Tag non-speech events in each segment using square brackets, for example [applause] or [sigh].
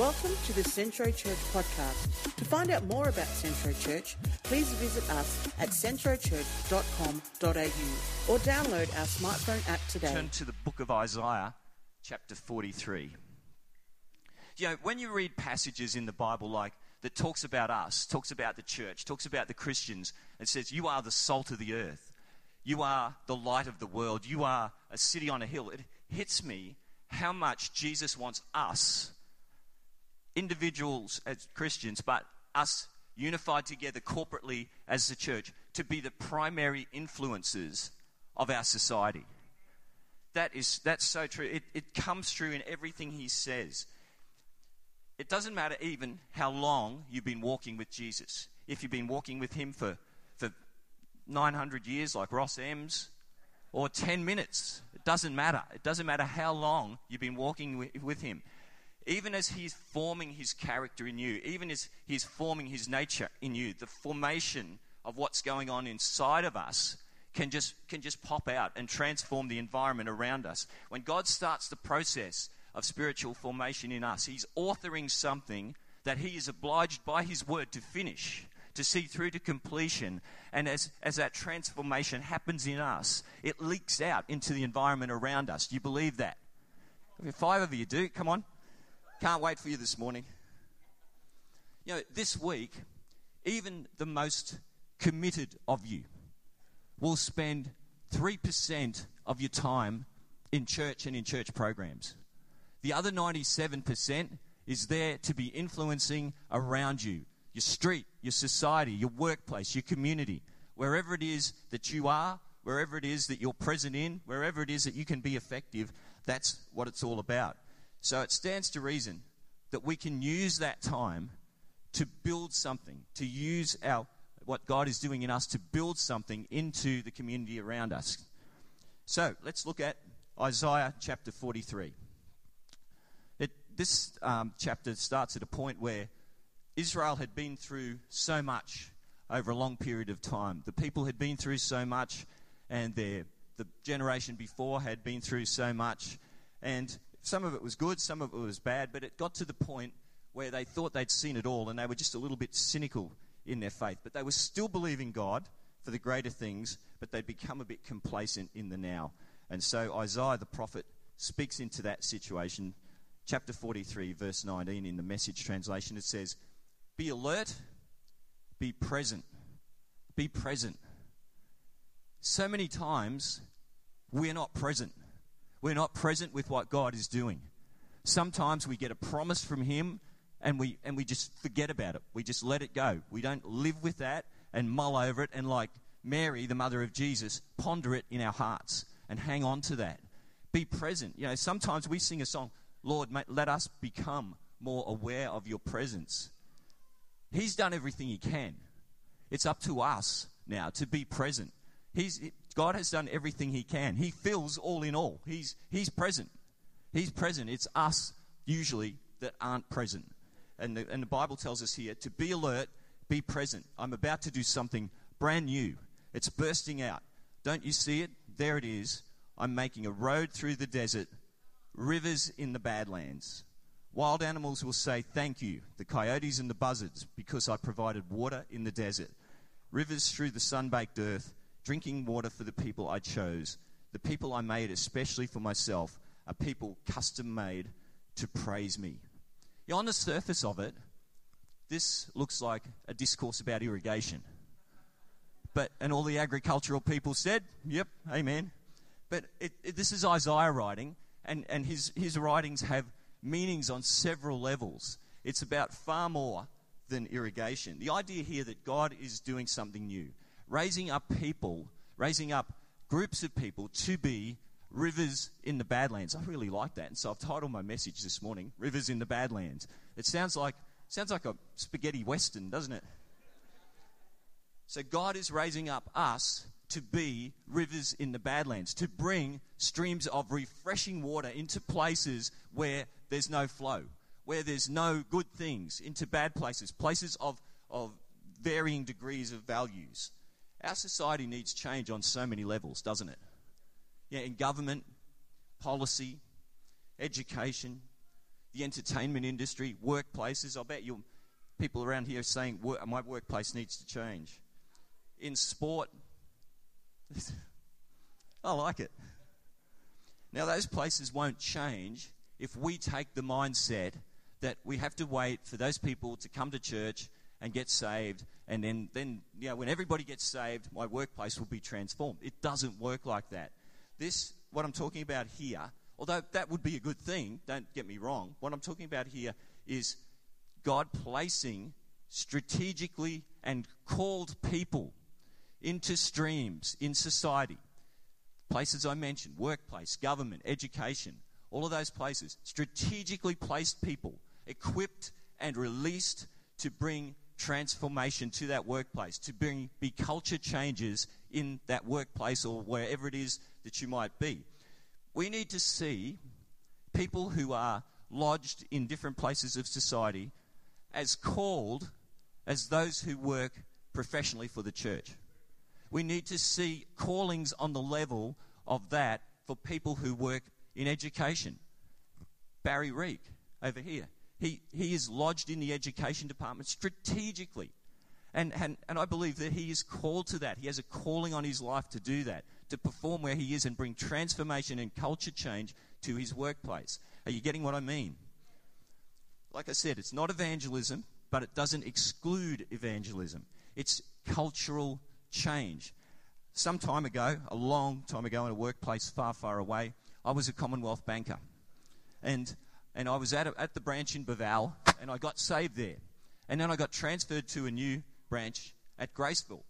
Welcome to the Centro Church podcast. To find out more about Centro Church, please visit us at centrochurch.com.au or download our smartphone app today. Turn to the book of Isaiah, chapter 43. You know, when you read passages in the Bible like that talks about us, talks about the church, talks about the Christians, and says, You are the salt of the earth. You are the light of the world. You are a city on a hill. It hits me how much Jesus wants us individuals as Christians, but us unified together corporately as the church to be the primary influences of our society. That is that's so true. It, it comes through in everything he says. It doesn't matter even how long you've been walking with Jesus. If you've been walking with him for, for 900 years, like Ross Ems, or 10 minutes, it doesn't matter. It doesn't matter how long you've been walking with, with him even as He's forming His character in you, even as He's forming His nature in you, the formation of what's going on inside of us can just, can just pop out and transform the environment around us. When God starts the process of spiritual formation in us, He's authoring something that He is obliged by His word to finish, to see through to completion. And as, as that transformation happens in us, it leaks out into the environment around us. Do you believe that? Five of you do. Come on. Can't wait for you this morning. You know, this week, even the most committed of you will spend 3% of your time in church and in church programs. The other 97% is there to be influencing around you your street, your society, your workplace, your community, wherever it is that you are, wherever it is that you're present in, wherever it is that you can be effective. That's what it's all about. So it stands to reason that we can use that time to build something, to use our what God is doing in us to build something into the community around us. So let's look at Isaiah chapter 43. It, this um, chapter starts at a point where Israel had been through so much over a long period of time. The people had been through so much, and their, the generation before had been through so much. And some of it was good, some of it was bad, but it got to the point where they thought they'd seen it all and they were just a little bit cynical in their faith. But they were still believing God for the greater things, but they'd become a bit complacent in the now. And so Isaiah the prophet speaks into that situation. Chapter 43, verse 19, in the message translation, it says, Be alert, be present. Be present. So many times we're not present. We're not present with what God is doing. Sometimes we get a promise from Him and we, and we just forget about it. We just let it go. We don't live with that and mull over it and, like Mary, the mother of Jesus, ponder it in our hearts and hang on to that. Be present. You know, sometimes we sing a song, Lord, let us become more aware of your presence. He's done everything He can. It's up to us now to be present. He's, God has done everything He can. He fills all in all. He's, he's present. He's present. It's us, usually, that aren't present. And the, and the Bible tells us here to be alert, be present. I'm about to do something brand new. It's bursting out. Don't you see it? There it is. I'm making a road through the desert, rivers in the Badlands. Wild animals will say, Thank you, the coyotes and the buzzards, because I provided water in the desert. Rivers through the sun baked earth drinking water for the people I chose, the people I made especially for myself, a people custom made to praise me. You know, on the surface of it, this looks like a discourse about irrigation. But, and all the agricultural people said, yep, amen. But it, it, this is Isaiah writing, and, and his, his writings have meanings on several levels. It's about far more than irrigation. The idea here that God is doing something new raising up people, raising up groups of people to be rivers in the Badlands. I really like that. And so I've titled my message this morning, Rivers in the Badlands. It sounds like, sounds like a spaghetti western, doesn't it? So God is raising up us to be rivers in the Badlands, to bring streams of refreshing water into places where there's no flow, where there's no good things, into bad places, places of, of varying degrees of values. Our society needs change on so many levels, doesn't it? Yeah, in government, policy, education, the entertainment industry, workplaces. I bet you people around here are saying my workplace needs to change. In sport, [laughs] I like it. Now, those places won't change if we take the mindset that we have to wait for those people to come to church and get saved, and then, then you know, when everybody gets saved, my workplace will be transformed. It doesn't work like that. This, what I'm talking about here, although that would be a good thing, don't get me wrong, what I'm talking about here is God placing strategically and called people into streams in society. Places I mentioned workplace, government, education, all of those places. Strategically placed people, equipped and released to bring transformation to that workplace, to bring be culture changes in that workplace or wherever it is that you might be. We need to see people who are lodged in different places of society as called as those who work professionally for the church. We need to see callings on the level of that for people who work in education. Barry Reek over here. He, he is lodged in the education department strategically. And, and, and I believe that he is called to that. He has a calling on his life to do that, to perform where he is and bring transformation and culture change to his workplace. Are you getting what I mean? Like I said, it's not evangelism, but it doesn't exclude evangelism. It's cultural change. Some time ago, a long time ago, in a workplace far, far away, I was a Commonwealth banker. And, and I was at, a, at the branch in Baval, and I got saved there. And then I got transferred to a new branch at Graceville.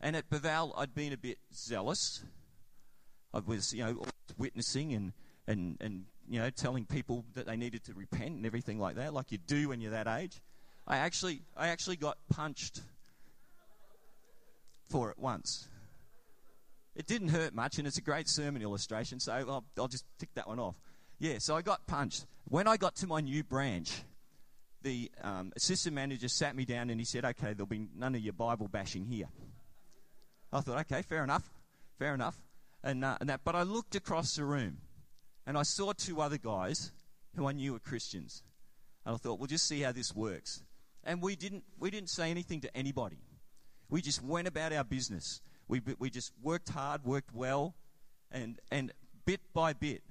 And at Baval, I'd been a bit zealous. I was, you know, witnessing and, and, and you know, telling people that they needed to repent and everything like that, like you do when you're that age. I actually, I actually got punched for it once. It didn't hurt much, and it's a great sermon illustration, so I'll, I'll just tick that one off. Yeah, so I got punched. When I got to my new branch, the um, assistant manager sat me down and he said, Okay, there'll be none of your Bible bashing here. I thought, Okay, fair enough, fair enough. And, uh, and that, but I looked across the room and I saw two other guys who I knew were Christians. And I thought, we'll just see how this works. And we didn't, we didn't say anything to anybody. We just went about our business. We, we just worked hard, worked well, and, and bit by bit,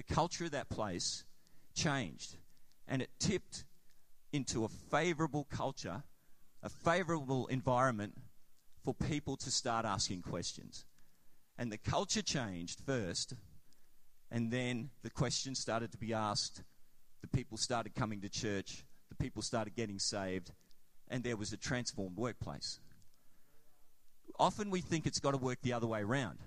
the culture of that place changed. And it tipped into a favorable culture, a favorable environment for people to start asking questions. And the culture changed first, and then the questions started to be asked. The people started coming to church, the people started getting saved, and there was a transformed workplace. Often we think it's got to work the other way around,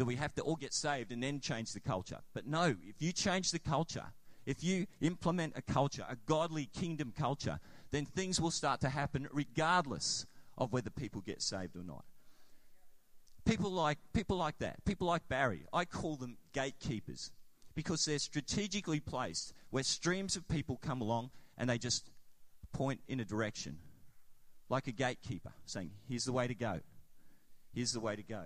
that we have to all get saved and then change the culture. But no, if you change the culture, if you implement a culture, a godly kingdom culture, then things will start to happen regardless of whether people get saved or not. People like, people like that, people like Barry, I call them gatekeepers because they're strategically placed where streams of people come along and they just point in a direction, like a gatekeeper saying, Here's the way to go. Here's the way to go.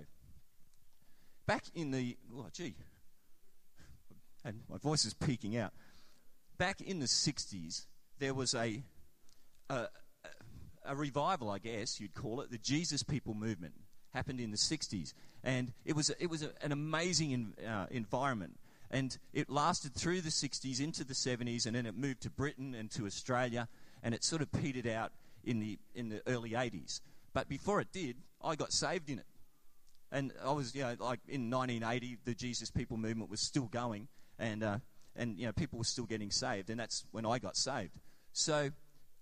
Back in the, oh, gee, and my voice is peaking out. Back in the 60s, there was a, a, a revival, I guess you'd call it, the Jesus People movement happened in the 60s. And it was, it was a, an amazing in, uh, environment. And it lasted through the 60s into the 70s, and then it moved to Britain and to Australia, and it sort of petered out in the, in the early 80s. But before it did, I got saved in it. And I was, you know, like in 1980, the Jesus People movement was still going, and, uh, and you know, people were still getting saved, and that's when I got saved. So,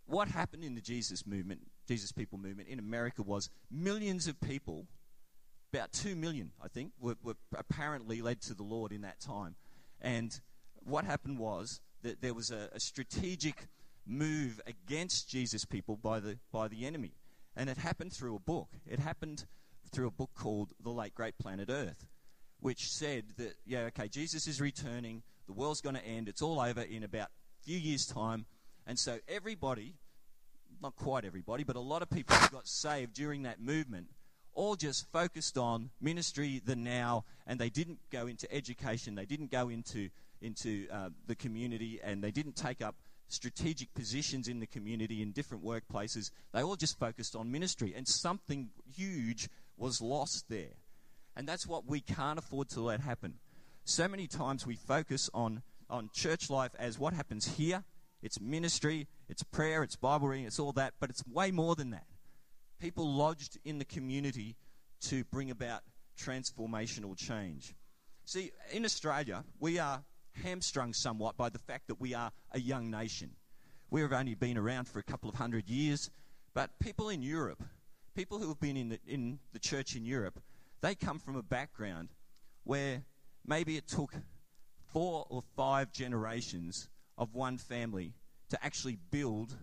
what happened in the Jesus movement, Jesus People movement in America was millions of people, about 2 million, I think, were, were apparently led to the Lord in that time. And what happened was that there was a, a strategic move against Jesus people by the, by the enemy. And it happened through a book. It happened through a book called The Late Great Planet Earth, which said that, yeah, okay, Jesus is returning, the world's going to end, it's all over in about a few years' time. And so everybody, not quite everybody, but a lot of people who got saved during that movement all just focused on ministry, the now, and they didn't go into education, they didn't go into into uh, the community and they didn't take up strategic positions in the community in different workplaces. They all just focused on ministry, and something huge was lost there. And that's what we can't afford to let happen. So many times we focus on, on church life as what happens here. It's ministry, it's prayer, it's Bible reading, it's all that, but it's way more than that. People lodged in the community to bring about transformational change. See, in Australia, we are hamstrung somewhat by the fact that we are a young nation. We have only been around for a couple of hundred years, but people in Europe, people who have been in the, in the church in Europe, they come from a background where maybe it took four or five generations of one family to actually build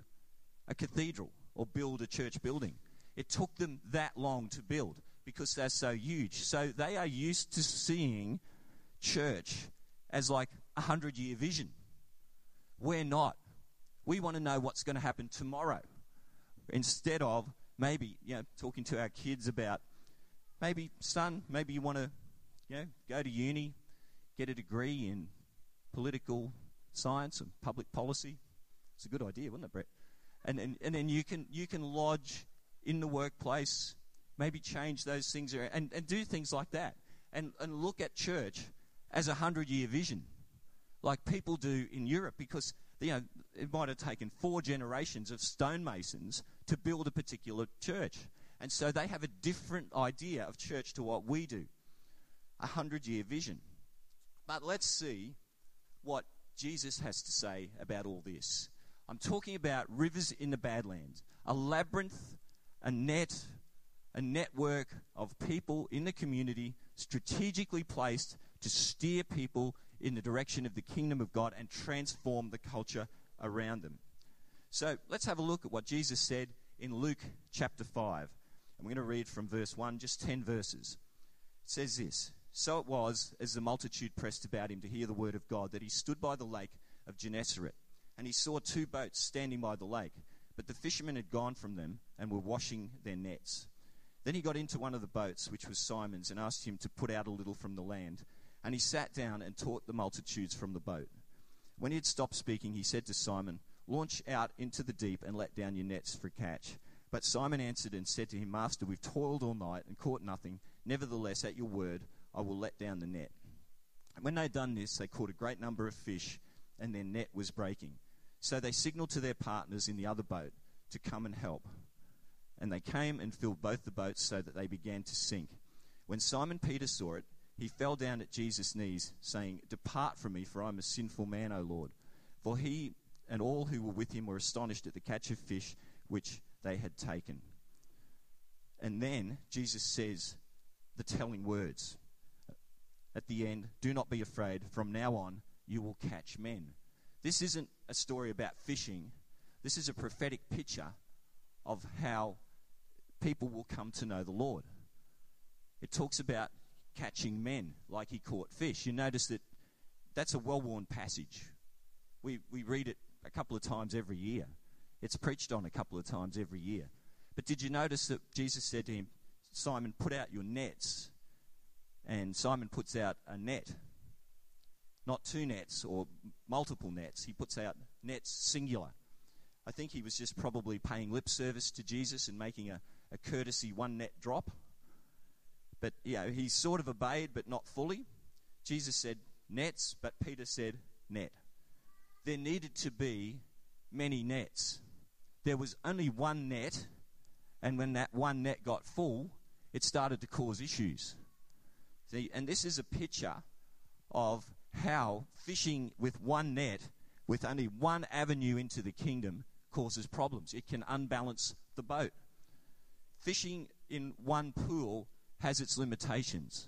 a cathedral or build a church building. It took them that long to build because they're so huge. So they are used to seeing church as like a hundred year vision. We're not. We want to know what's going to happen tomorrow instead of maybe you know talking to our kids about maybe son maybe you want to you know go to uni get a degree in political science and public policy. It's a good idea wouldn't it brett? And, and, and then you can you can lodge in the workplace maybe change those things and, and do things like that. And, and look at church as a hundred year vision, like people do in Europe, because you know it might have taken four generations of stonemasons to build a particular church, and so they have a different idea of church to what we do, a hundred year vision. But let's see what Jesus has to say about all this. I'm talking about rivers in the Badlands, a labyrinth, a net, a network of people in the community strategically placed to steer people in the direction of the kingdom of God and transform the culture around them. So let's have a look at what Jesus said in Luke chapter 5. I'm going to read from verse 1, just 10 verses. It says this So it was, as the multitude pressed about him to hear the word of God, that he stood by the lake of Gennesaret, and he saw two boats standing by the lake. But the fishermen had gone from them and were washing their nets. Then he got into one of the boats, which was Simon's, and asked him to put out a little from the land. And he sat down and taught the multitudes from the boat. When he had stopped speaking, he said to Simon, Launch out into the deep and let down your nets for a catch. But Simon answered and said to him, Master, we've toiled all night and caught nothing. Nevertheless, at your word, I will let down the net. And when they had done this, they caught a great number of fish, and their net was breaking. So they signaled to their partners in the other boat to come and help. And they came and filled both the boats so that they began to sink. When Simon Peter saw it, he fell down at Jesus' knees, saying, Depart from me, for I am a sinful man, O Lord. For he and all who were with him were astonished at the catch of fish which they had taken. And then Jesus says the telling words at the end Do not be afraid. From now on, you will catch men. This isn't a story about fishing, this is a prophetic picture of how people will come to know the Lord. It talks about catching men like he caught fish. You notice that that's a well worn passage. We, we read it a couple of times every year, it's preached on a couple of times every year. But did you notice that Jesus said to him, Simon, put out your nets? And Simon puts out a net. Not two nets or multiple nets. He puts out nets singular. I think he was just probably paying lip service to Jesus and making a, a courtesy one net drop. But, you know, he sort of obeyed, but not fully. Jesus said nets, but Peter said net. There needed to be many nets. There was only one net, and when that one net got full, it started to cause issues. See, and this is a picture of how fishing with one net, with only one avenue into the kingdom, causes problems. It can unbalance the boat. Fishing in one pool has its limitations.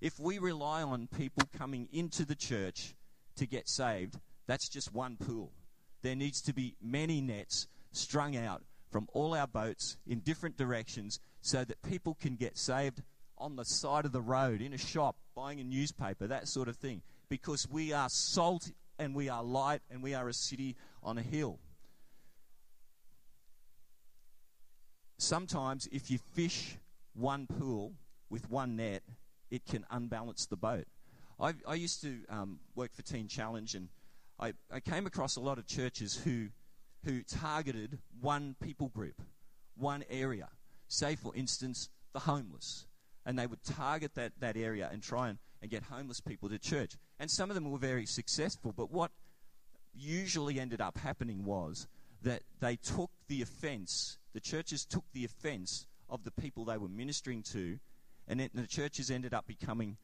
If we rely on people coming into the church to get saved, that's just one pool. There needs to be many nets strung out from all our boats in different directions so that people can get saved on the side of the road, in a shop, buying a newspaper, that sort of thing. Because we are salt and we are light and we are a city on a hill. Sometimes, if you fish one pool with one net, it can unbalance the boat. I, I used to um, work for Teen Challenge, and I, I came across a lot of churches who, who targeted one people group, one area. Say, for instance, the homeless. And they would target that, that area and try and, and get homeless people to church. And some of them were very successful, but what usually ended up happening was that they took the offense, the churches took the offense of the people they were ministering to, and it, the churches ended up becoming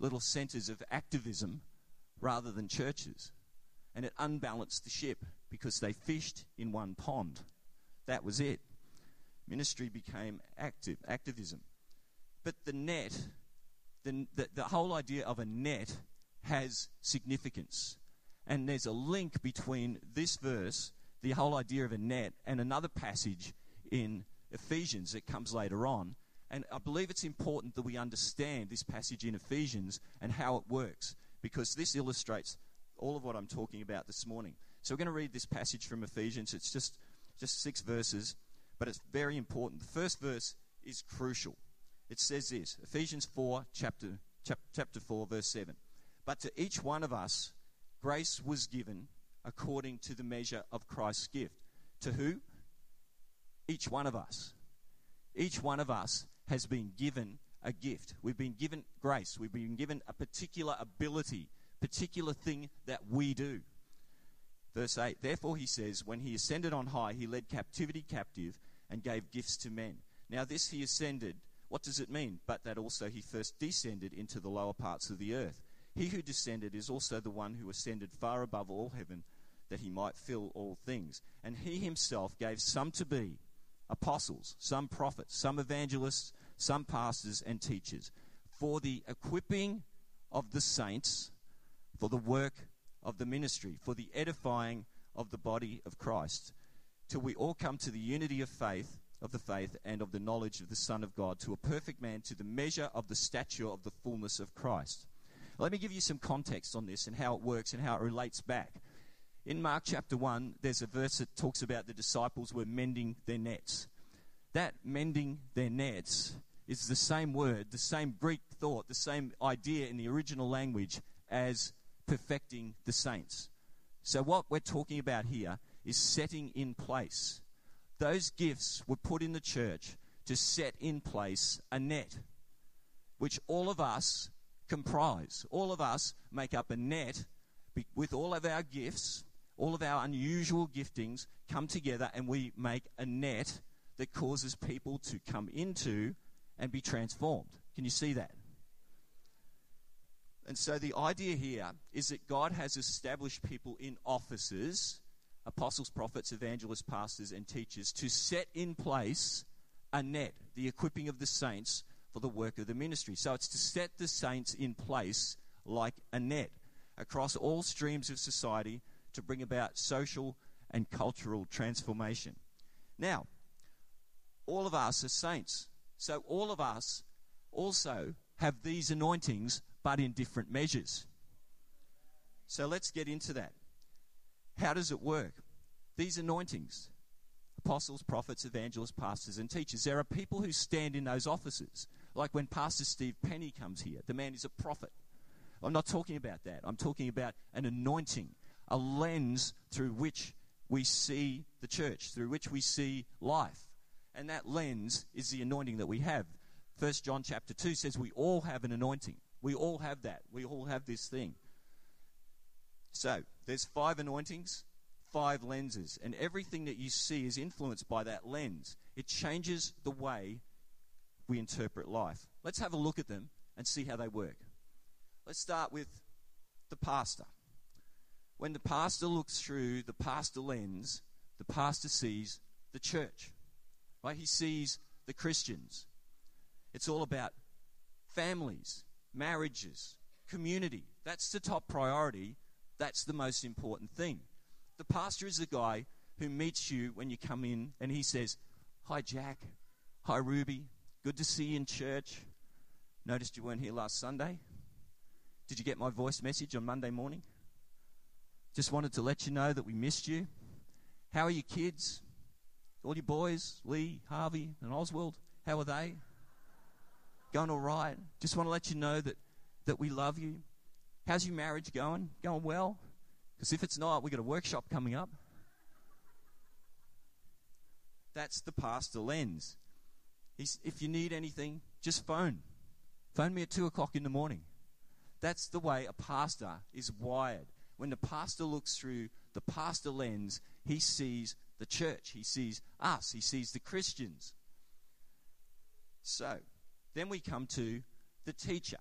little centers of activism rather than churches. And it unbalanced the ship because they fished in one pond. That was it. Ministry became active, activism. But the net, the, the, the whole idea of a net has significance. And there's a link between this verse, the whole idea of a net, and another passage in Ephesians that comes later on. And I believe it's important that we understand this passage in Ephesians and how it works, because this illustrates all of what I'm talking about this morning. So we're going to read this passage from Ephesians. It's just, just six verses, but it's very important. The first verse is crucial. It says this Ephesians 4, chapter, chap, chapter 4, verse 7. But to each one of us, grace was given according to the measure of Christ's gift. To who? Each one of us. Each one of us has been given a gift. We've been given grace. We've been given a particular ability, particular thing that we do. Verse 8 Therefore, he says, when he ascended on high, he led captivity captive and gave gifts to men. Now, this he ascended, what does it mean? But that also he first descended into the lower parts of the earth. He who descended is also the one who ascended far above all heaven, that he might fill all things. And he himself gave some to be apostles, some prophets, some evangelists, some pastors and teachers, for the equipping of the saints, for the work of the ministry, for the edifying of the body of Christ, till we all come to the unity of faith, of the faith, and of the knowledge of the Son of God, to a perfect man, to the measure of the stature of the fullness of Christ. Let me give you some context on this and how it works and how it relates back. In Mark chapter 1, there's a verse that talks about the disciples were mending their nets. That mending their nets is the same word, the same Greek thought, the same idea in the original language as perfecting the saints. So, what we're talking about here is setting in place. Those gifts were put in the church to set in place a net, which all of us comprise. All of us make up a net with all of our gifts all of our unusual giftings come together and we make a net that causes people to come into and be transformed. Can you see that? And so the idea here is that God has established people in offices apostles, prophets, evangelists, pastors, and teachers to set in place a net, the equipping of the saints for the work of the ministry. So it's to set the saints in place like a net across all streams of society to bring about social and cultural transformation. Now, all of us are saints. So all of us also have these anointings, but in different measures. So let's get into that. How does it work? These anointings apostles, prophets, evangelists, pastors, and teachers. There are people who stand in those offices. Like when Pastor Steve Penny comes here, the man is a prophet. I'm not talking about that. I'm talking about an anointing a lens through which we see the church, through which we see life. And that lens is the anointing that we have. First John chapter 2 says we all have an anointing. We all have that. We all have this thing. So, there's five anointings, five lenses, and everything that you see is influenced by that lens. It changes the way we interpret life. Let's have a look at them and see how they work. Let's start with the pastor when the pastor looks through the pastor lens, the pastor sees the church. Right? He sees the Christians. It's all about families, marriages, community. That's the top priority. That's the most important thing. The pastor is the guy who meets you when you come in and he says, Hi, Jack. Hi, Ruby. Good to see you in church. Noticed you weren't here last Sunday. Did you get my voice message on Monday morning? Just wanted to let you know that we missed you. How are your kids? All your boys, Lee, Harvey, and Oswald, how are they? Going all right? Just want to let you know that, that we love you. How's your marriage going? Going well? Because if it's not, we've got a workshop coming up. That's the pastor lens. He's, if you need anything, just phone. Phone me at 2 o'clock in the morning. That's the way a pastor is wired. When the pastor looks through the pastor lens, he sees the church, he sees us, he sees the Christians. So, then we come to the teacher.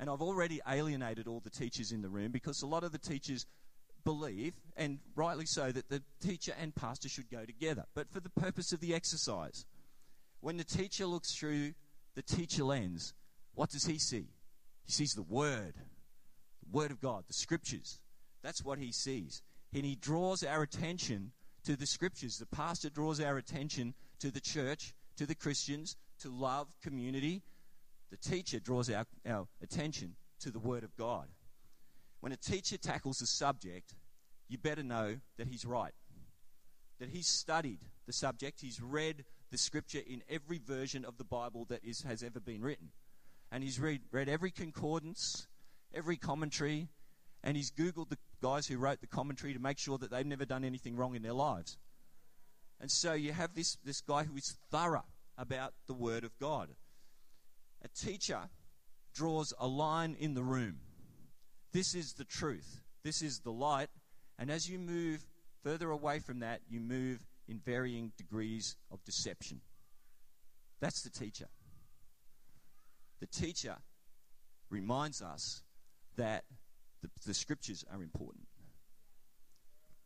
And I've already alienated all the teachers in the room because a lot of the teachers believe, and rightly so, that the teacher and pastor should go together. But for the purpose of the exercise, when the teacher looks through the teacher lens, what does he see? He sees the Word, the Word of God, the Scriptures. That's what he sees. And he draws our attention to the Scriptures. The pastor draws our attention to the church, to the Christians, to love, community. The teacher draws our, our attention to the Word of God. When a teacher tackles a subject, you better know that he's right. That he's studied the subject, he's read the scripture in every version of the Bible that is, has ever been written. And he's read, read every concordance, every commentary, and he's Googled the guys who wrote the commentary to make sure that they've never done anything wrong in their lives. And so you have this, this guy who is thorough about the Word of God. A teacher draws a line in the room. This is the truth. This is the light. And as you move further away from that, you move in varying degrees of deception. That's the teacher. The teacher reminds us that the, the scriptures are important.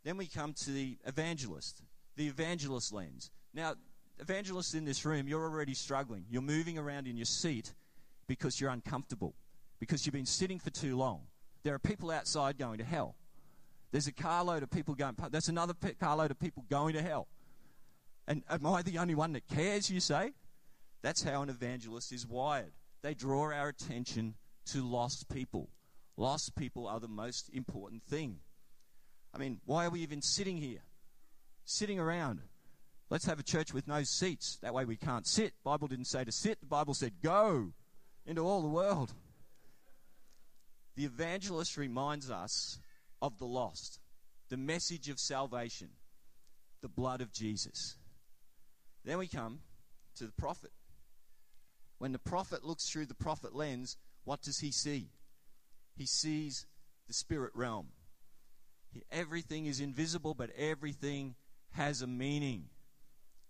Then we come to the evangelist, the evangelist lens. Now, evangelists in this room, you're already struggling. You're moving around in your seat because you're uncomfortable, because you've been sitting for too long. There are people outside going to hell. There's a carload of people going, that's another carload of people going to hell. And am I the only one that cares, you say? That's how an evangelist is wired. They draw our attention to lost people. Lost people are the most important thing. I mean, why are we even sitting here? Sitting around. Let's have a church with no seats. That way we can't sit. The Bible didn't say to sit, the Bible said go into all the world. The evangelist reminds us of the lost, the message of salvation, the blood of Jesus. Then we come to the prophet. When the prophet looks through the prophet lens, what does he see? He sees the spirit realm. Everything is invisible, but everything has a meaning.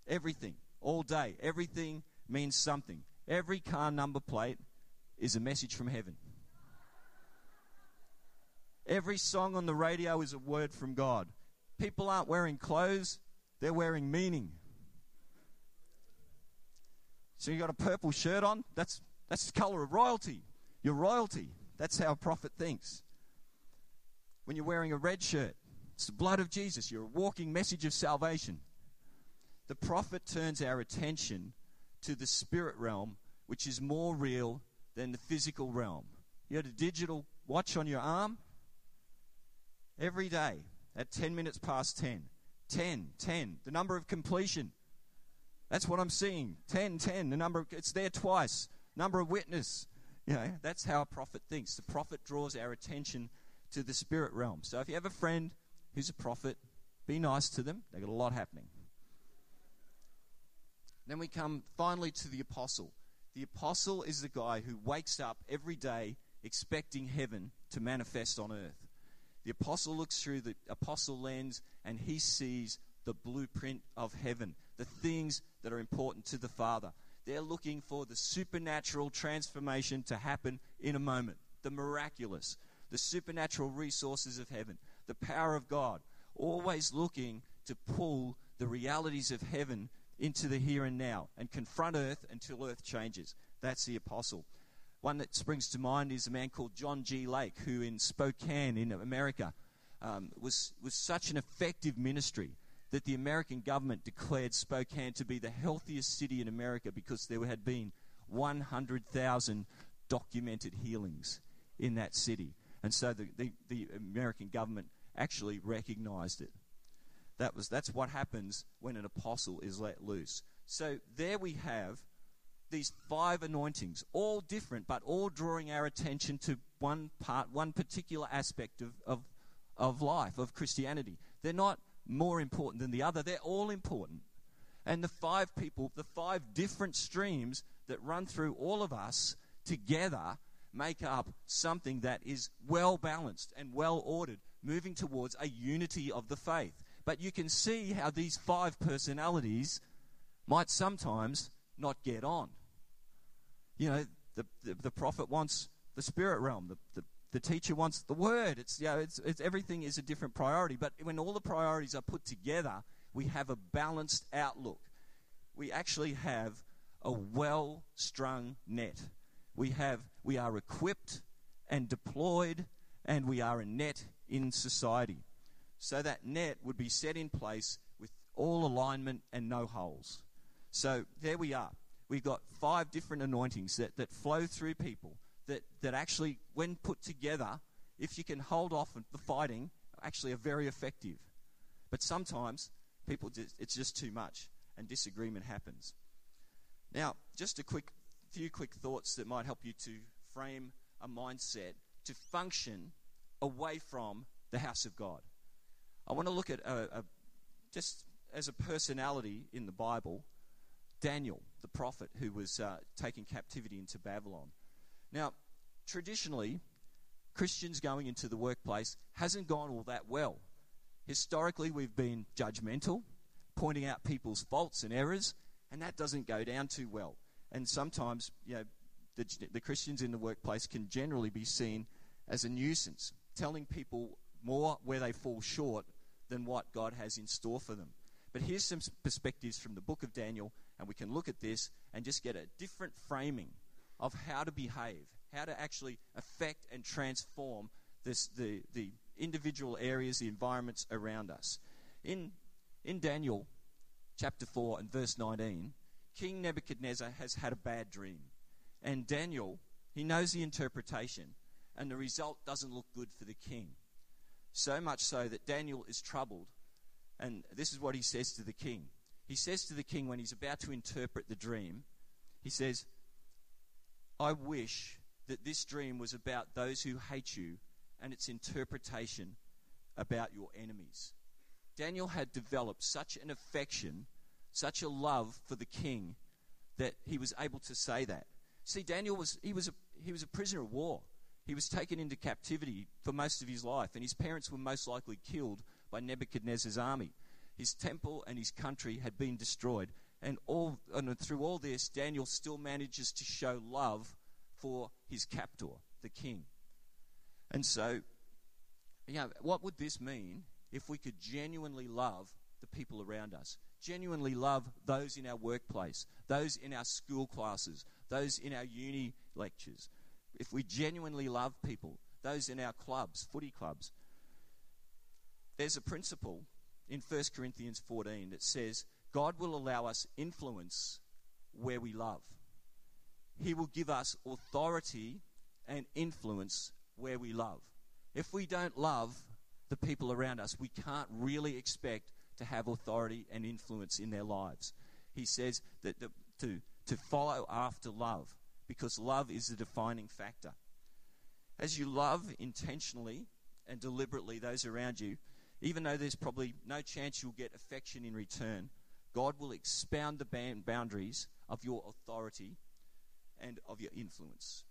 Everything, all day, everything means something. Every car number plate is a message from heaven. Every song on the radio is a word from God. People aren't wearing clothes, they're wearing meaning. So you got a purple shirt on, that's that's the color of royalty. You're royalty. That's how a prophet thinks. When you're wearing a red shirt, it's the blood of Jesus. You're a walking message of salvation. The prophet turns our attention to the spirit realm, which is more real than the physical realm. You had a digital watch on your arm, every day at 10 minutes past 10. 10, 10, the number of completion. That's what I'm seeing. 10, 10, the number, of, it's there twice. Number of witness. You know, that's how a prophet thinks. The prophet draws our attention to the spirit realm. So if you have a friend who's a prophet, be nice to them. They've got a lot happening. Then we come finally to the apostle. The apostle is the guy who wakes up every day expecting heaven to manifest on earth. The apostle looks through the apostle lens and he sees the blueprint of heaven, the things that are important to the Father. They're looking for the supernatural transformation to happen in a moment, the miraculous, the supernatural resources of heaven, the power of God, always looking to pull the realities of heaven into the here and now and confront earth until earth changes. That's the apostle. One that springs to mind is a man called John G. Lake, who in Spokane, in America, um, was, was such an effective ministry that the American government declared Spokane to be the healthiest city in America because there had been 100,000 documented healings in that city. And so the, the, the, American government actually recognized it. That was, that's what happens when an apostle is let loose. So there we have these five anointings, all different, but all drawing our attention to one part, one particular aspect of, of, of life, of Christianity. They're not more important than the other, they're all important. And the five people, the five different streams that run through all of us together make up something that is well balanced and well ordered, moving towards a unity of the faith. But you can see how these five personalities might sometimes not get on. You know, the, the, the prophet wants the spirit realm, the, the, the teacher wants the word. It's, you know, it's, it's, everything is a different priority. But when all the priorities are put together, we have a balanced outlook. We actually have a well strung net. We, have, we are equipped and deployed, and we are a net in society. So that net would be set in place with all alignment and no holes. So there we are. We've got five different anointings that, that flow through people that, that actually, when put together, if you can hold off the fighting, actually are very effective. But sometimes people just, it's just too much and disagreement happens. Now, just a quick few quick thoughts that might help you to frame a mindset to function away from the house of God. I want to look at a, a, just as a personality in the Bible, Daniel, the prophet who was uh, taken captivity into Babylon. Now, traditionally, Christians going into the workplace hasn't gone all that well. Historically, we've been judgmental, pointing out people's faults and errors, and that doesn't go down too well. And sometimes, you know, the, the Christians in the workplace can generally be seen as a nuisance, telling people more where they fall short than what God has in store for them. But here's some perspectives from the book of Daniel, and we can look at this and just get a different framing of how to behave, how to actually affect and transform this, the, the individual areas, the environments around us. In, in Daniel chapter 4 and verse 19, King Nebuchadnezzar has had a bad dream. And Daniel, he knows the interpretation, and the result doesn't look good for the king. So much so that Daniel is troubled. And this is what he says to the king. He says to the king when he's about to interpret the dream, he says, I wish that this dream was about those who hate you and its interpretation about your enemies. Daniel had developed such an affection, such a love for the king, that he was able to say that. See, Daniel was he was a, he was a prisoner of war. He was taken into captivity for most of his life, and his parents were most likely killed by Nebuchadnezzar's army. His temple and his country had been destroyed, and all and through all this, Daniel still manages to show love for his captor, the king. And so, you know, what would this mean if we could genuinely love the people around us? Genuinely love those in our workplace, those in our school classes, those in our uni lectures. If we genuinely love people, those in our clubs, footy clubs. There's a principle in 1 Corinthians 14 that says God will allow us influence where we love. He will give us authority and influence where we love. If we don't love the people around us, we can't really expect to have authority and influence in their lives. He says that the, to, to follow after love, because love is the defining factor. As you love intentionally and deliberately those around you, even though there's probably no chance you'll get affection in return, God will expound the boundaries of your authority and of your influence.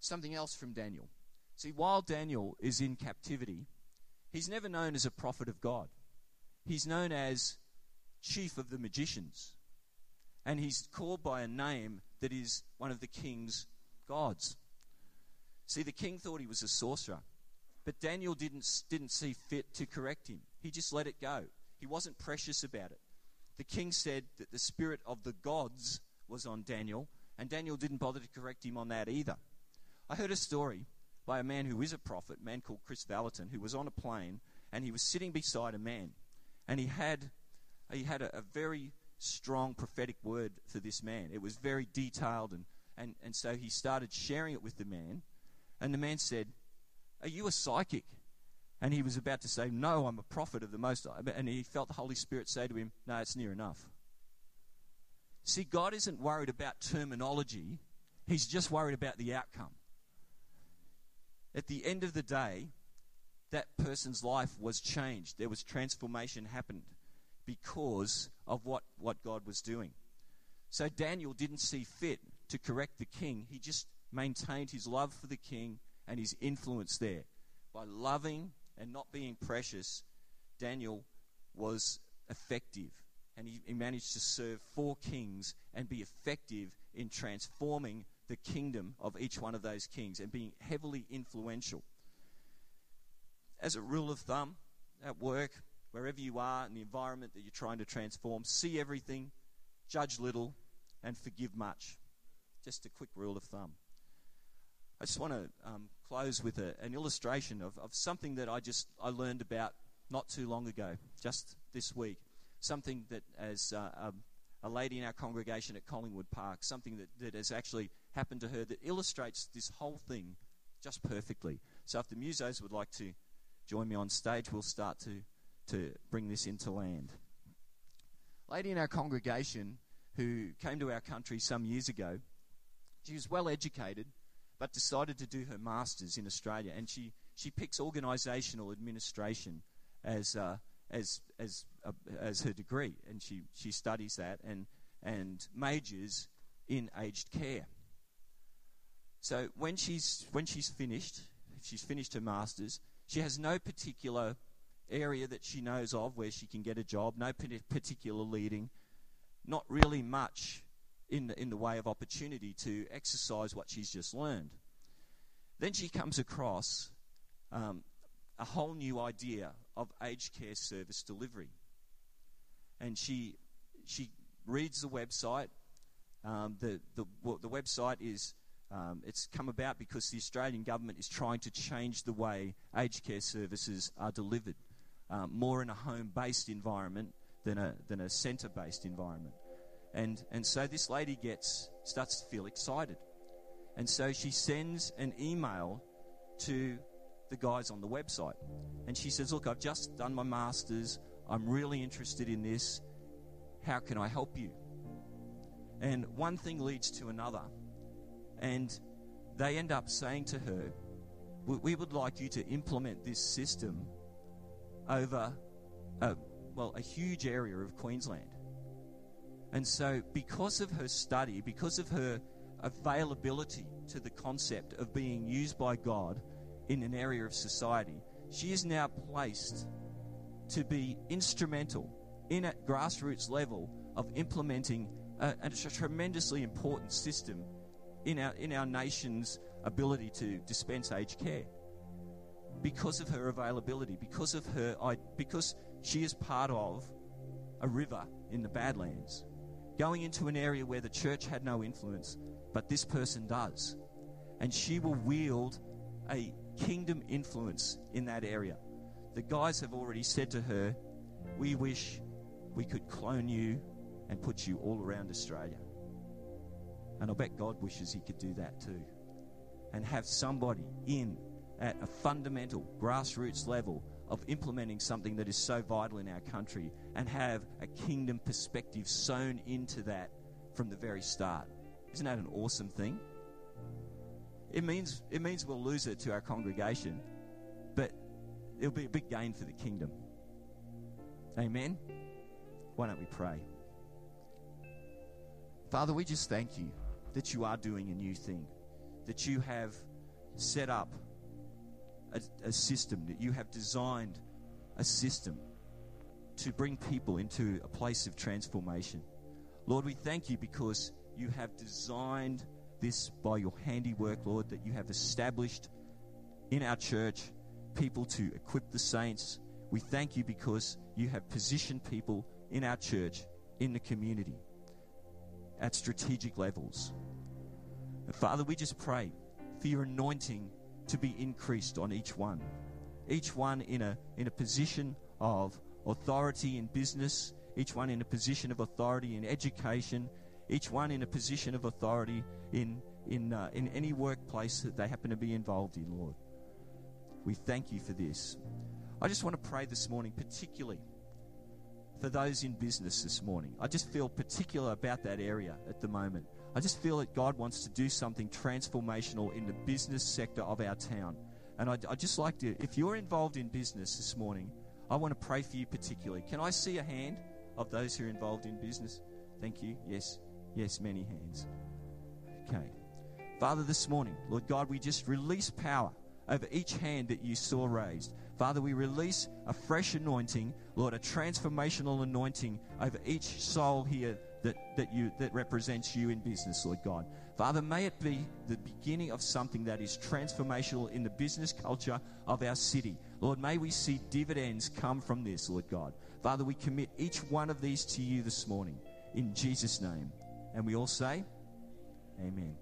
Something else from Daniel. See, while Daniel is in captivity, he's never known as a prophet of God. He's known as chief of the magicians. And he's called by a name that is one of the king's gods. See, the king thought he was a sorcerer, but Daniel didn't, didn't see fit to correct him. He just let it go. He wasn't precious about it. The king said that the spirit of the gods was on Daniel, and Daniel didn't bother to correct him on that either. I heard a story by a man who is a prophet, a man called Kris Vallotton, who was on a plane and he was sitting beside a man, and he had he had a, a very strong prophetic word for this man. It was very detailed, and, and, and so he started sharing it with the man, and the man said, Are you a psychic? And he was about to say, No, I'm a prophet of the Most High. And he felt the Holy Spirit say to him, No, it's near enough. See, God isn't worried about terminology, He's just worried about the outcome. At the end of the day, that person's life was changed. There was transformation happened because of what, what God was doing. So Daniel didn't see fit to correct the king. He just maintained his love for the king and his influence there. By loving and not being precious, Daniel was effective. And he, he managed to serve four kings and be effective in transforming the kingdom of each one of those kings and being heavily influential. As a rule of thumb, at work, wherever you are in the environment that you're trying to transform, see everything, judge little, and forgive much. Just a quick rule of thumb. I just want to um, close with a, an illustration of, of something that I just I learned about not too long ago, just this week. Something that, as uh, um, a lady in our congregation at Collingwood Park, something that, that has actually happened to her that illustrates this whole thing just perfectly. So, if the musos would like to join me on stage, we'll start to, to bring this into land. Lady in our congregation who came to our country some years ago, she was well educated, but decided to do her master's in Australia, and she, she picks organisational administration as, uh, as, as, uh, as her degree, and she, she studies that and, and majors in aged care. So when she's, when she's finished, she's finished her master's, she has no particular area that she knows of where she can get a job, no particular leading, not really much in the, in the way of opportunity to exercise what she's just learned. Then she comes across um, a whole new idea of aged care service delivery. And she, she reads the website. Um, the, the, the website is um, it's come about because the Australian government is trying to change the way aged care services are delivered, um, more in a home based environment than a, than a centre based environment. And, and so this lady gets, starts to feel excited. And so she sends an email to the guys on the website. And she says, Look, I've just done my master's. I'm really interested in this. How can I help you? And one thing leads to another. And they end up saying to her, We would like you to implement this system over, a, well, a huge area of Queensland. And so, because of her study, because of her availability to the concept of being used by God in an area of society, she is now placed to be instrumental in at grassroots level of implementing a, a tremendously important system in our, in our nation's ability to dispense aged care because of her availability, because of her, because she is part of a river in the Badlands, going into an area where the church had no influence, but this person does, and she will wield a kingdom influence in that area. The guys have already said to her, We wish we could clone you and put you all around Australia. And I bet God wishes He could do that too. And have somebody in at a fundamental grassroots level of implementing something that is so vital in our country and have a kingdom perspective sewn into that from the very start. Isn't that an awesome thing? It means, it means we'll lose it to our congregation, but it'll be a big gain for the kingdom. Amen? Why don't we pray? Father, we just thank you that you are doing a new thing, that you have set up a, a system, that you have designed a system to bring people into a place of transformation. Lord, we thank you because you have designed this by your handiwork, Lord, that you have established in our church people to equip the saints. We thank you because you have positioned people in our church, in the community, at strategic levels. And Father, we just pray for your anointing to be increased on each one. Each one in a, in a position of authority in business, each one in a position of authority in education, each one in a position of authority in, in, uh, in any workplace that they happen to be involved in, Lord. We thank you for this. I just want to pray this morning, particularly for those in business this morning. I just feel particular about that area at the moment. I just feel that God wants to do something transformational in the business sector of our town. And I'd, I'd just like to, if you're involved in business this morning, I want to pray for you particularly. Can I see a hand of those who are involved in business? Thank you. Yes, yes, many hands. Okay. Father, this morning, Lord God, we just release power over each hand that you saw raised. Father, we release a fresh anointing, Lord, a transformational anointing over each soul here that, that you that represents you in business, Lord God. Father, may it be the beginning of something that is transformational in the business culture of our city. Lord, may we see dividends come from this, Lord God. Father, we commit each one of these to you this morning in Jesus' name. And we all say, Amen.